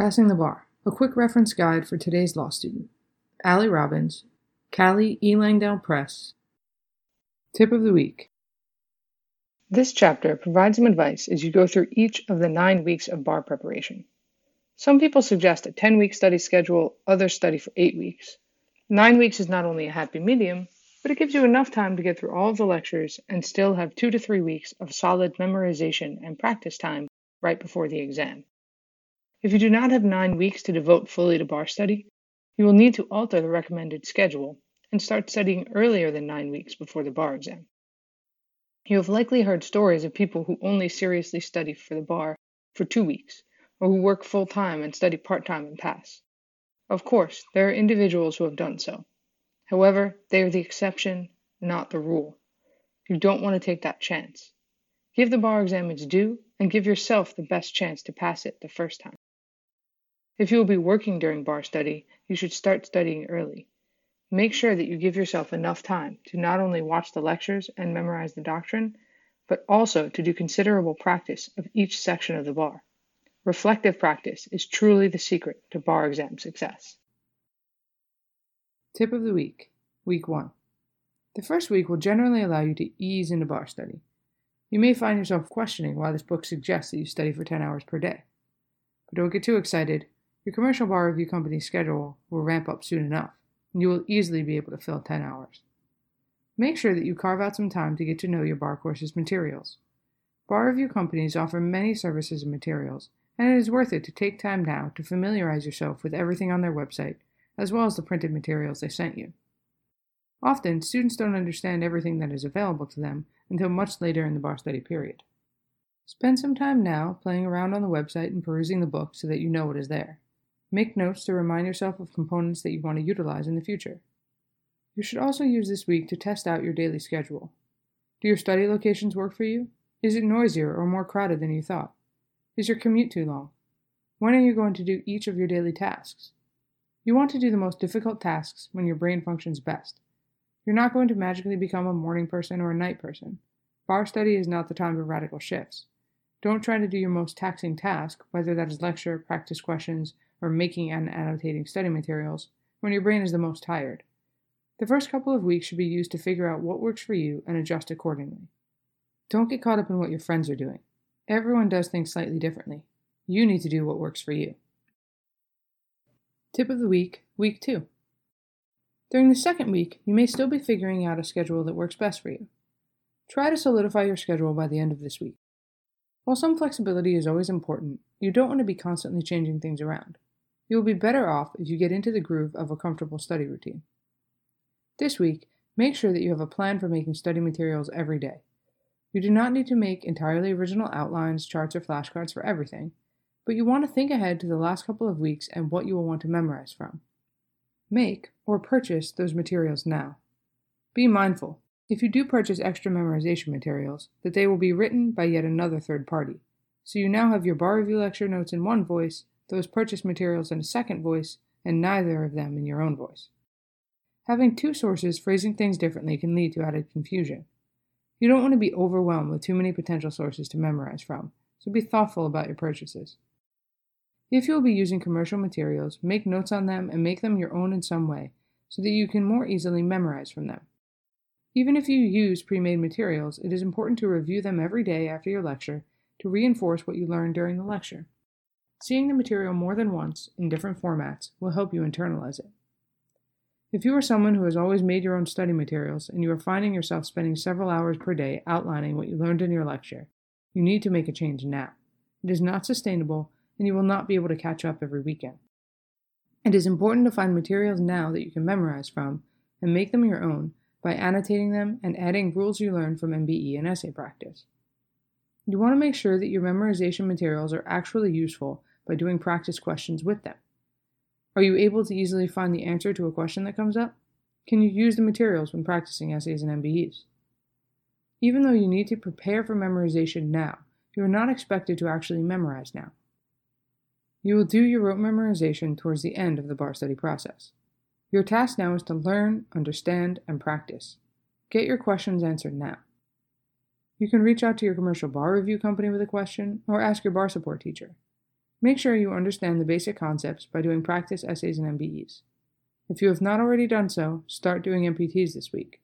Passing the Bar, a quick reference guide for today's law student. Allie Robbins, Cali E. Langdale Press. Tip of the week. This chapter provides some advice as you go through each of the nine weeks of bar preparation. Some people suggest a 10 week study schedule, others study for eight weeks. Nine weeks is not only a happy medium, but it gives you enough time to get through all of the lectures and still have two to three weeks of solid memorization and practice time right before the exam. If you do not have nine weeks to devote fully to bar study, you will need to alter the recommended schedule and start studying earlier than nine weeks before the bar exam. You have likely heard stories of people who only seriously study for the bar for two weeks, or who work full time and study part time and pass. Of course, there are individuals who have done so. However, they are the exception, not the rule. You don't want to take that chance. Give the bar exam its due and give yourself the best chance to pass it the first time. If you will be working during bar study, you should start studying early. Make sure that you give yourself enough time to not only watch the lectures and memorize the doctrine, but also to do considerable practice of each section of the bar. Reflective practice is truly the secret to bar exam success. Tip of the week, week one. The first week will generally allow you to ease into bar study. You may find yourself questioning why this book suggests that you study for 10 hours per day. But don't get too excited. Your commercial bar review company's schedule will ramp up soon enough, and you will easily be able to fill 10 hours. Make sure that you carve out some time to get to know your bar course's materials. Bar review companies offer many services and materials, and it is worth it to take time now to familiarize yourself with everything on their website, as well as the printed materials they sent you. Often, students don't understand everything that is available to them until much later in the bar study period. Spend some time now playing around on the website and perusing the book so that you know what is there. Make notes to remind yourself of components that you want to utilize in the future. You should also use this week to test out your daily schedule. Do your study locations work for you? Is it noisier or more crowded than you thought? Is your commute too long? When are you going to do each of your daily tasks? You want to do the most difficult tasks when your brain functions best. You're not going to magically become a morning person or a night person. Bar study is not the time for radical shifts. Don't try to do your most taxing task, whether that is lecture, practice questions, or making and annotating study materials when your brain is the most tired. The first couple of weeks should be used to figure out what works for you and adjust accordingly. Don't get caught up in what your friends are doing. Everyone does things slightly differently. You need to do what works for you. Tip of the week, week two. During the second week, you may still be figuring out a schedule that works best for you. Try to solidify your schedule by the end of this week. While some flexibility is always important, you don't want to be constantly changing things around. You will be better off if you get into the groove of a comfortable study routine. This week, make sure that you have a plan for making study materials every day. You do not need to make entirely original outlines, charts, or flashcards for everything, but you want to think ahead to the last couple of weeks and what you will want to memorize from. Make or purchase those materials now. Be mindful, if you do purchase extra memorization materials, that they will be written by yet another third party. So you now have your bar review lecture notes in one voice those purchased materials in a second voice, and neither of them in your own voice. Having two sources phrasing things differently can lead to added confusion. You don't want to be overwhelmed with too many potential sources to memorize from, so be thoughtful about your purchases. If you will be using commercial materials, make notes on them and make them your own in some way so that you can more easily memorize from them. Even if you use pre made materials, it is important to review them every day after your lecture to reinforce what you learned during the lecture. Seeing the material more than once in different formats will help you internalize it. If you are someone who has always made your own study materials and you are finding yourself spending several hours per day outlining what you learned in your lecture, you need to make a change now. It is not sustainable and you will not be able to catch up every weekend. It is important to find materials now that you can memorize from and make them your own by annotating them and adding rules you learned from MBE and essay practice. You want to make sure that your memorization materials are actually useful by doing practice questions with them. Are you able to easily find the answer to a question that comes up? Can you use the materials when practicing essays and MBEs? Even though you need to prepare for memorization now, you are not expected to actually memorize now. You will do your rote memorization towards the end of the bar study process. Your task now is to learn, understand, and practice. Get your questions answered now. You can reach out to your commercial bar review company with a question or ask your bar support teacher. Make sure you understand the basic concepts by doing practice essays and MBEs. If you have not already done so, start doing MPTs this week.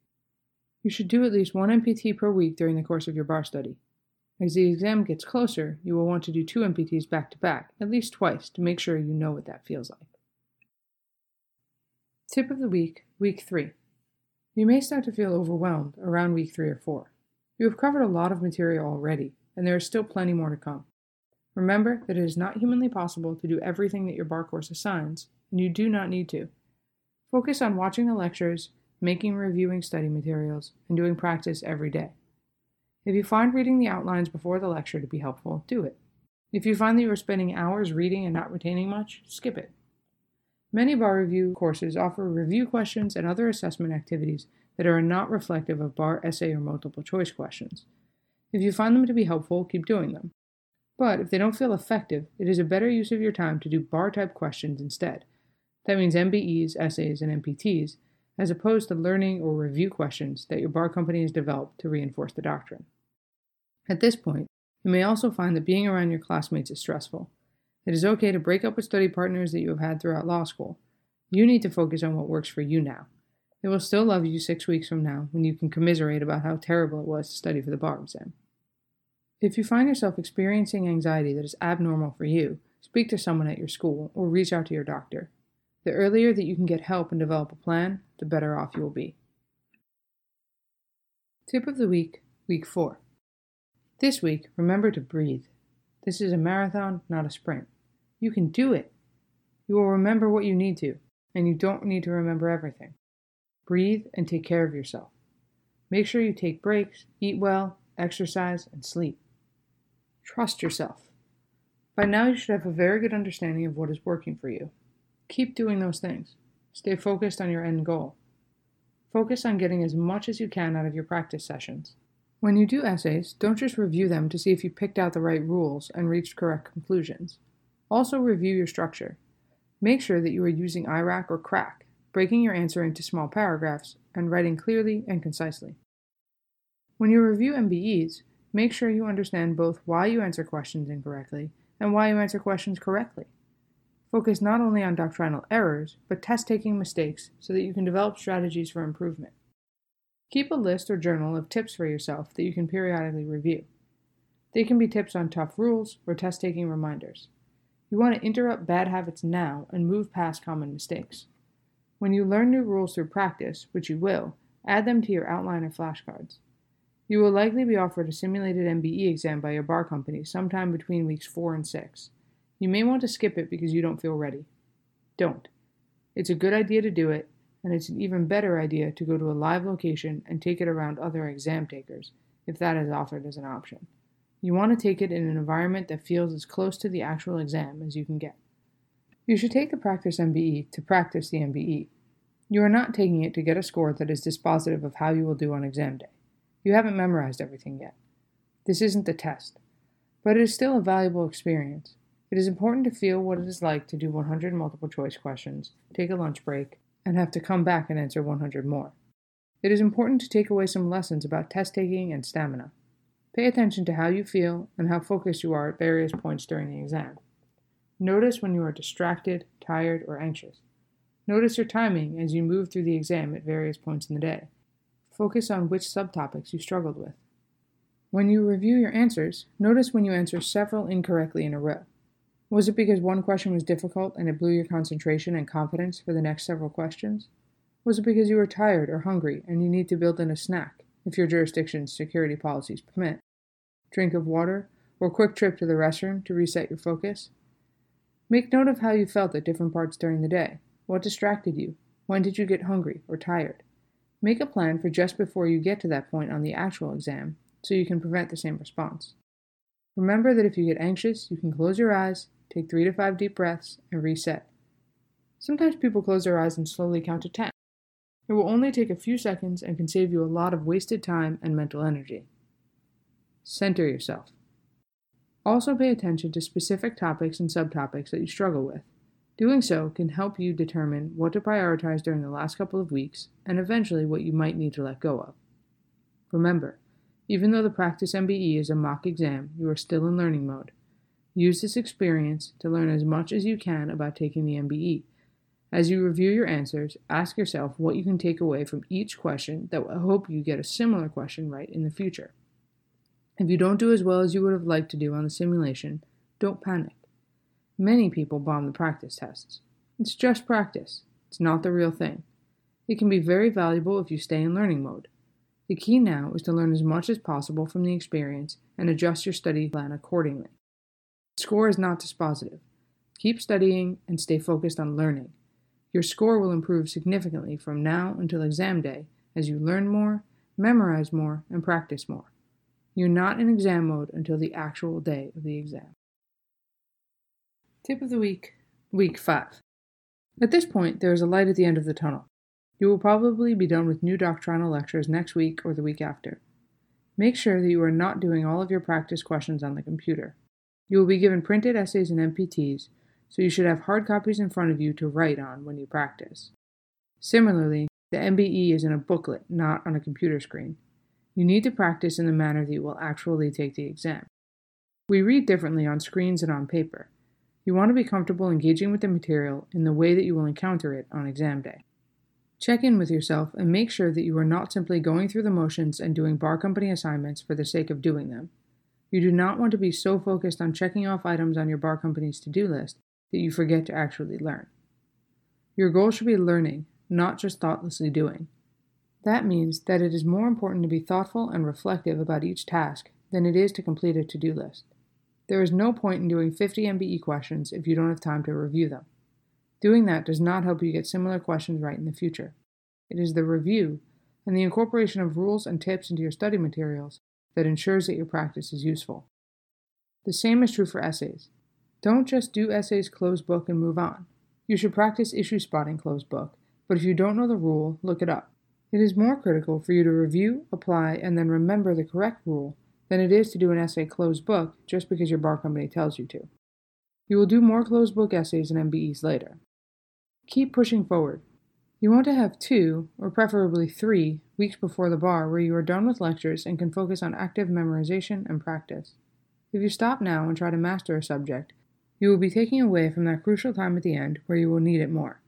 You should do at least one MPT per week during the course of your bar study. As the exam gets closer, you will want to do two MPTs back to back, at least twice, to make sure you know what that feels like. Tip of the week, week 3. You may start to feel overwhelmed around week 3 or 4. You have covered a lot of material already, and there is still plenty more to come. Remember that it is not humanly possible to do everything that your bar course assigns, and you do not need to. Focus on watching the lectures, making reviewing study materials, and doing practice every day. If you find reading the outlines before the lecture to be helpful, do it. If you find that you are spending hours reading and not retaining much, skip it. Many bar review courses offer review questions and other assessment activities that are not reflective of bar essay or multiple choice questions. If you find them to be helpful, keep doing them. But if they don't feel effective, it is a better use of your time to do bar type questions instead. That means MBEs, essays, and MPTs, as opposed to learning or review questions that your bar company has developed to reinforce the doctrine. At this point, you may also find that being around your classmates is stressful. It is okay to break up with study partners that you have had throughout law school. You need to focus on what works for you now. They will still love you six weeks from now when you can commiserate about how terrible it was to study for the bar exam. If you find yourself experiencing anxiety that is abnormal for you, speak to someone at your school or reach out to your doctor. The earlier that you can get help and develop a plan, the better off you will be. Tip of the week, week 4. This week, remember to breathe. This is a marathon, not a sprint. You can do it. You will remember what you need to, and you don't need to remember everything. Breathe and take care of yourself. Make sure you take breaks, eat well, exercise, and sleep. Trust yourself. By now, you should have a very good understanding of what is working for you. Keep doing those things. Stay focused on your end goal. Focus on getting as much as you can out of your practice sessions. When you do essays, don't just review them to see if you picked out the right rules and reached correct conclusions. Also review your structure. Make sure that you are using IRAC or CRAC, breaking your answer into small paragraphs and writing clearly and concisely. When you review MBEs, make sure you understand both why you answer questions incorrectly and why you answer questions correctly. Focus not only on doctrinal errors, but test taking mistakes so that you can develop strategies for improvement. Keep a list or journal of tips for yourself that you can periodically review. They can be tips on tough rules or test taking reminders. You want to interrupt bad habits now and move past common mistakes. When you learn new rules through practice, which you will, add them to your outline or flashcards. You will likely be offered a simulated MBE exam by your bar company sometime between weeks 4 and 6. You may want to skip it because you don't feel ready. Don't. It's a good idea to do it, and it's an even better idea to go to a live location and take it around other exam takers, if that is offered as an option. You want to take it in an environment that feels as close to the actual exam as you can get. You should take the practice MBE to practice the MBE. You are not taking it to get a score that is dispositive of how you will do on exam day. You haven't memorized everything yet. This isn't the test, but it is still a valuable experience. It is important to feel what it is like to do 100 multiple choice questions, take a lunch break, and have to come back and answer 100 more. It is important to take away some lessons about test taking and stamina. Pay attention to how you feel and how focused you are at various points during the exam. Notice when you are distracted, tired, or anxious. Notice your timing as you move through the exam at various points in the day. Focus on which subtopics you struggled with. When you review your answers, notice when you answer several incorrectly in a row. Was it because one question was difficult and it blew your concentration and confidence for the next several questions? Was it because you were tired or hungry and you need to build in a snack, if your jurisdiction's security policies permit? Drink of water, or quick trip to the restroom to reset your focus? Make note of how you felt at different parts during the day. What distracted you? When did you get hungry or tired? Make a plan for just before you get to that point on the actual exam so you can prevent the same response. Remember that if you get anxious, you can close your eyes, Take three to five deep breaths and reset. Sometimes people close their eyes and slowly count to 10. It will only take a few seconds and can save you a lot of wasted time and mental energy. Center yourself. Also, pay attention to specific topics and subtopics that you struggle with. Doing so can help you determine what to prioritize during the last couple of weeks and eventually what you might need to let go of. Remember, even though the Practice MBE is a mock exam, you are still in learning mode. Use this experience to learn as much as you can about taking the MBE. As you review your answers, ask yourself what you can take away from each question that will help you get a similar question right in the future. If you don't do as well as you would have liked to do on the simulation, don't panic. Many people bomb the practice tests. It's just practice, it's not the real thing. It can be very valuable if you stay in learning mode. The key now is to learn as much as possible from the experience and adjust your study plan accordingly. The score is not dispositive. Keep studying and stay focused on learning. Your score will improve significantly from now until exam day as you learn more, memorize more, and practice more. You're not in exam mode until the actual day of the exam. Tip of the week, week 5. At this point, there is a light at the end of the tunnel. You will probably be done with new doctrinal lectures next week or the week after. Make sure that you are not doing all of your practice questions on the computer. You will be given printed essays and MPTs, so you should have hard copies in front of you to write on when you practice. Similarly, the MBE is in a booklet, not on a computer screen. You need to practice in the manner that you will actually take the exam. We read differently on screens and on paper. You want to be comfortable engaging with the material in the way that you will encounter it on exam day. Check in with yourself and make sure that you are not simply going through the motions and doing bar company assignments for the sake of doing them. You do not want to be so focused on checking off items on your bar company's to do list that you forget to actually learn. Your goal should be learning, not just thoughtlessly doing. That means that it is more important to be thoughtful and reflective about each task than it is to complete a to do list. There is no point in doing 50 MBE questions if you don't have time to review them. Doing that does not help you get similar questions right in the future. It is the review and the incorporation of rules and tips into your study materials that ensures that your practice is useful. The same is true for essays. Don't just do essays closed book and move on. You should practice issue spotting closed book, but if you don't know the rule, look it up. It is more critical for you to review, apply, and then remember the correct rule than it is to do an essay closed book just because your bar company tells you to. You will do more closed book essays and MBEs later. Keep pushing forward. You want to have two, or preferably three, weeks before the bar where you are done with lectures and can focus on active memorization and practice. If you stop now and try to master a subject, you will be taking away from that crucial time at the end where you will need it more.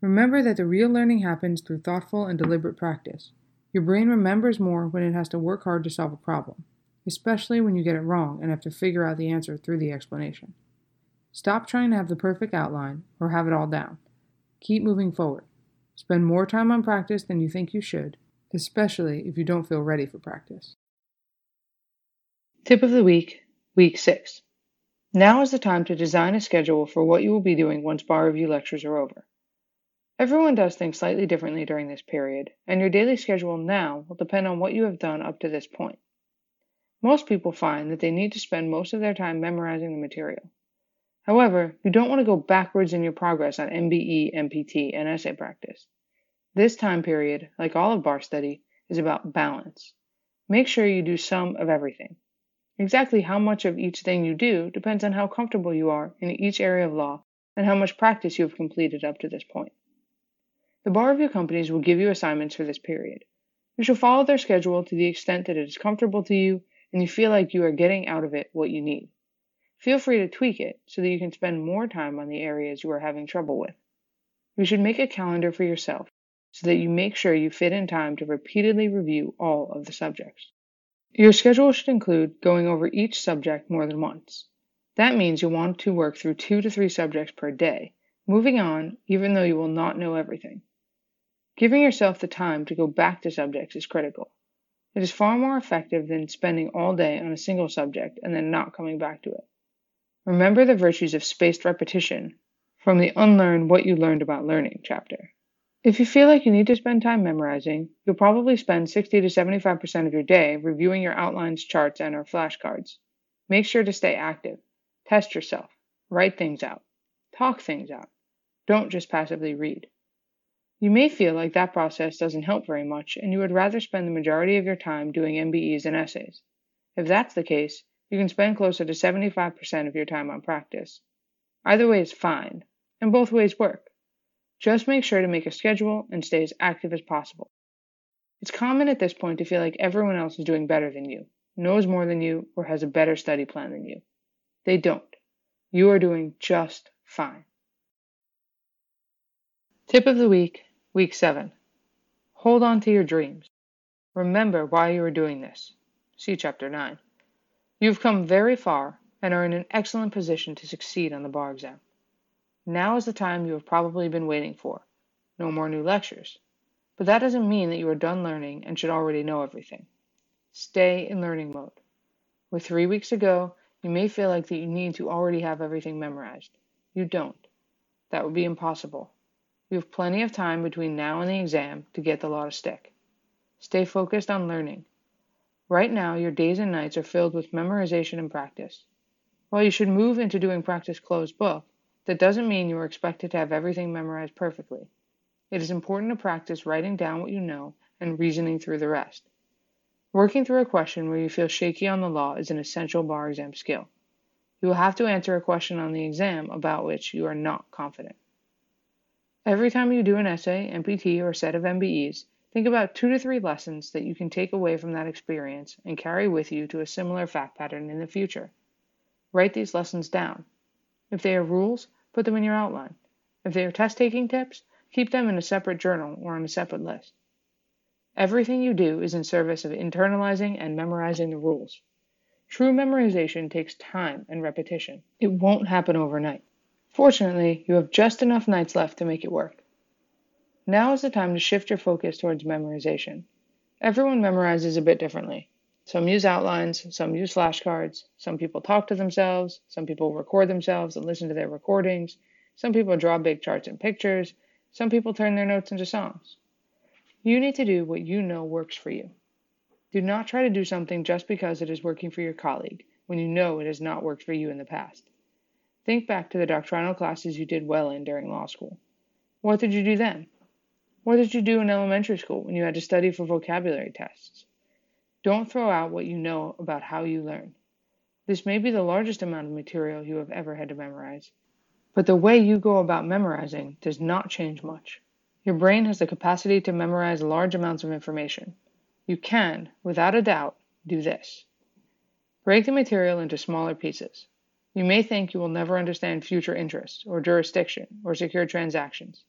Remember that the real learning happens through thoughtful and deliberate practice. Your brain remembers more when it has to work hard to solve a problem, especially when you get it wrong and have to figure out the answer through the explanation. Stop trying to have the perfect outline or have it all down. Keep moving forward. Spend more time on practice than you think you should, especially if you don't feel ready for practice. Tip of the week, week 6. Now is the time to design a schedule for what you will be doing once bar review lectures are over. Everyone does things slightly differently during this period, and your daily schedule now will depend on what you have done up to this point. Most people find that they need to spend most of their time memorizing the material. However, you don't want to go backwards in your progress on MBE, MPT, and essay practice. This time period, like all of bar study, is about balance. Make sure you do some of everything. Exactly how much of each thing you do depends on how comfortable you are in each area of law and how much practice you have completed up to this point. The bar review companies will give you assignments for this period. You shall follow their schedule to the extent that it is comfortable to you and you feel like you are getting out of it what you need. Feel free to tweak it so that you can spend more time on the areas you are having trouble with. You should make a calendar for yourself so that you make sure you fit in time to repeatedly review all of the subjects. Your schedule should include going over each subject more than once. That means you'll want to work through two to three subjects per day, moving on even though you will not know everything. Giving yourself the time to go back to subjects is critical. It is far more effective than spending all day on a single subject and then not coming back to it. Remember the virtues of spaced repetition from the Unlearn What You Learned About Learning chapter. If you feel like you need to spend time memorizing, you'll probably spend 60 to 75% of your day reviewing your outlines, charts, and or flashcards. Make sure to stay active. Test yourself. Write things out. Talk things out. Don't just passively read. You may feel like that process doesn't help very much and you would rather spend the majority of your time doing MBEs and essays. If that's the case, you can spend closer to 75% of your time on practice. Either way is fine, and both ways work. Just make sure to make a schedule and stay as active as possible. It's common at this point to feel like everyone else is doing better than you, knows more than you, or has a better study plan than you. They don't. You are doing just fine. Tip of the week, week 7. Hold on to your dreams. Remember why you are doing this. See chapter 9. You've come very far and are in an excellent position to succeed on the bar exam. Now is the time you have probably been waiting for. No more new lectures. But that doesn't mean that you are done learning and should already know everything. Stay in learning mode. With three weeks to go, you may feel like that you need to already have everything memorized. You don't. That would be impossible. You have plenty of time between now and the exam to get the law to stick. Stay focused on learning. Right now, your days and nights are filled with memorization and practice. While you should move into doing practice closed book, that doesn't mean you are expected to have everything memorized perfectly. It is important to practice writing down what you know and reasoning through the rest. Working through a question where you feel shaky on the law is an essential bar exam skill. You will have to answer a question on the exam about which you are not confident. Every time you do an essay, MPT, or set of MBEs, think about two to three lessons that you can take away from that experience and carry with you to a similar fact pattern in the future. Write these lessons down. If they are rules, put them in your outline. If they are test taking tips, Keep them in a separate journal or on a separate list. Everything you do is in service of internalizing and memorizing the rules. True memorization takes time and repetition. It won't happen overnight. Fortunately, you have just enough nights left to make it work. Now is the time to shift your focus towards memorization. Everyone memorizes a bit differently. Some use outlines, some use flashcards, some people talk to themselves, some people record themselves and listen to their recordings, some people draw big charts and pictures, some people turn their notes into songs. You need to do what you know works for you. Do not try to do something just because it is working for your colleague when you know it has not worked for you in the past. Think back to the doctrinal classes you did well in during law school. What did you do then? What did you do in elementary school when you had to study for vocabulary tests? Don't throw out what you know about how you learn. This may be the largest amount of material you have ever had to memorize, but the way you go about memorizing does not change much. Your brain has the capacity to memorize large amounts of information. You can, without a doubt, do this. Break the material into smaller pieces. You may think you will never understand future interest, or jurisdiction, or secure transactions.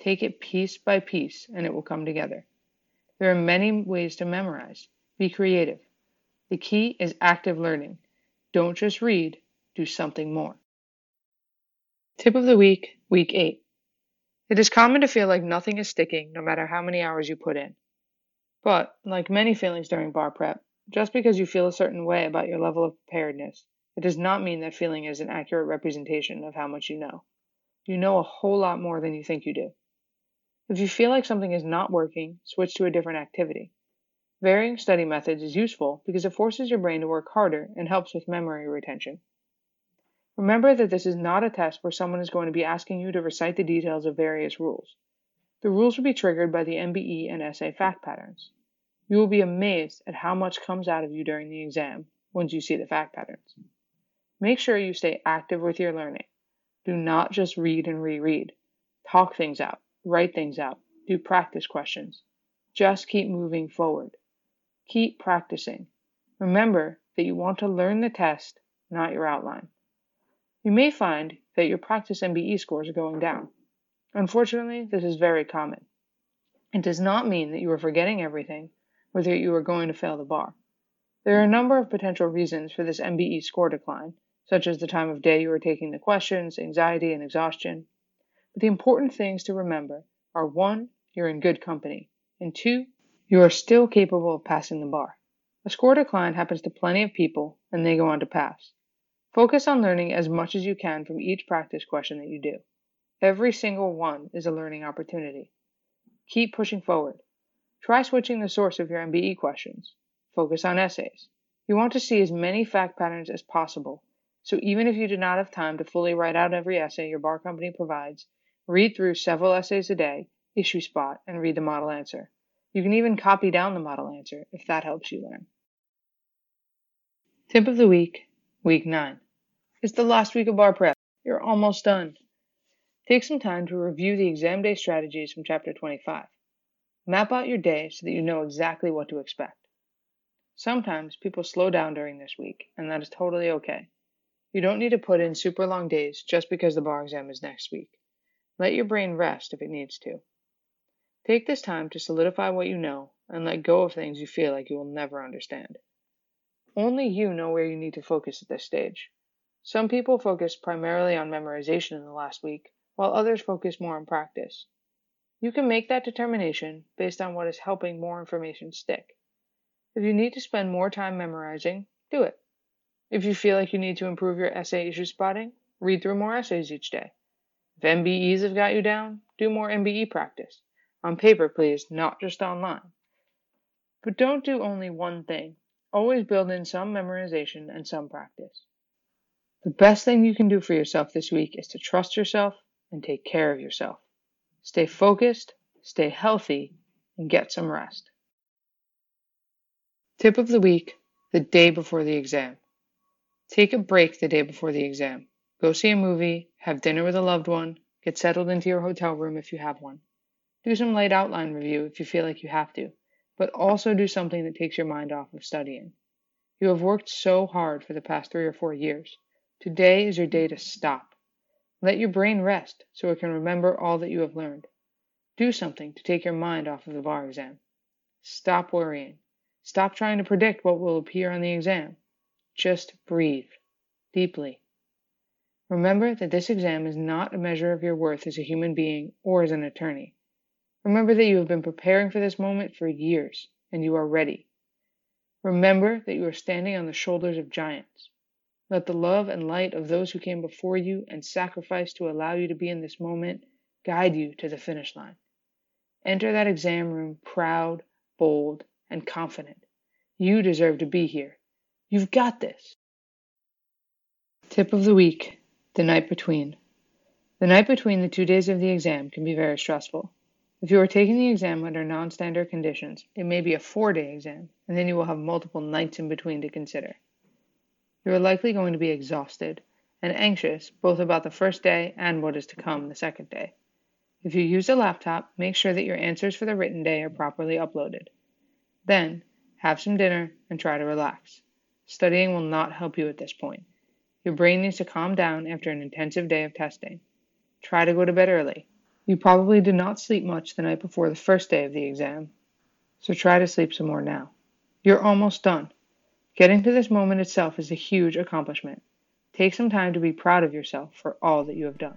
Take it piece by piece, and it will come together. There are many ways to memorize. Be creative. The key is active learning. Don't just read, do something more. Tip of the week, week 8. It is common to feel like nothing is sticking no matter how many hours you put in. But, like many feelings during bar prep, just because you feel a certain way about your level of preparedness, it does not mean that feeling is an accurate representation of how much you know. You know a whole lot more than you think you do. If you feel like something is not working, switch to a different activity. Varying study methods is useful because it forces your brain to work harder and helps with memory retention. Remember that this is not a test where someone is going to be asking you to recite the details of various rules. The rules will be triggered by the MBE and essay fact patterns. You will be amazed at how much comes out of you during the exam once you see the fact patterns. Make sure you stay active with your learning. Do not just read and reread. Talk things out, write things out, do practice questions. Just keep moving forward. Keep practicing. Remember that you want to learn the test, not your outline. You may find that your practice MBE scores are going down. Unfortunately, this is very common. It does not mean that you are forgetting everything or that you are going to fail the bar. There are a number of potential reasons for this MBE score decline, such as the time of day you are taking the questions, anxiety, and exhaustion. But the important things to remember are one, you're in good company, and two, you are still capable of passing the bar. A score decline happens to plenty of people, and they go on to pass. Focus on learning as much as you can from each practice question that you do. Every single one is a learning opportunity. Keep pushing forward. Try switching the source of your MBE questions. Focus on essays. You want to see as many fact patterns as possible, so even if you do not have time to fully write out every essay your bar company provides, read through several essays a day, issue spot, and read the model answer. You can even copy down the model answer if that helps you learn. Tip of the week, week 9. It's the last week of bar prep. You're almost done. Take some time to review the exam day strategies from chapter 25. Map out your day so that you know exactly what to expect. Sometimes people slow down during this week, and that is totally okay. You don't need to put in super long days just because the bar exam is next week. Let your brain rest if it needs to. Take this time to solidify what you know and let go of things you feel like you will never understand. Only you know where you need to focus at this stage. Some people focus primarily on memorization in the last week, while others focus more on practice. You can make that determination based on what is helping more information stick. If you need to spend more time memorizing, do it. If you feel like you need to improve your essay issue spotting, read through more essays each day. If MBEs have got you down, do more MBE practice. On paper, please, not just online. But don't do only one thing. Always build in some memorization and some practice. The best thing you can do for yourself this week is to trust yourself and take care of yourself. Stay focused, stay healthy, and get some rest. Tip of the week the day before the exam. Take a break the day before the exam. Go see a movie, have dinner with a loved one, get settled into your hotel room if you have one. Do some light outline review if you feel like you have to, but also do something that takes your mind off of studying. You have worked so hard for the past three or four years. Today is your day to stop. Let your brain rest so it can remember all that you have learned. Do something to take your mind off of the bar exam. Stop worrying. Stop trying to predict what will appear on the exam. Just breathe deeply. Remember that this exam is not a measure of your worth as a human being or as an attorney. Remember that you have been preparing for this moment for years and you are ready. Remember that you are standing on the shoulders of giants. Let the love and light of those who came before you and sacrificed to allow you to be in this moment guide you to the finish line. Enter that exam room proud, bold, and confident. You deserve to be here. You've got this. Tip of the week the night between. The night between the two days of the exam can be very stressful. If you are taking the exam under non standard conditions, it may be a four day exam, and then you will have multiple nights in between to consider. You are likely going to be exhausted and anxious both about the first day and what is to come the second day. If you use a laptop, make sure that your answers for the written day are properly uploaded. Then, have some dinner and try to relax. Studying will not help you at this point. Your brain needs to calm down after an intensive day of testing. Try to go to bed early. You probably did not sleep much the night before the first day of the exam, so try to sleep some more now. You're almost done. Getting to this moment itself is a huge accomplishment. Take some time to be proud of yourself for all that you have done.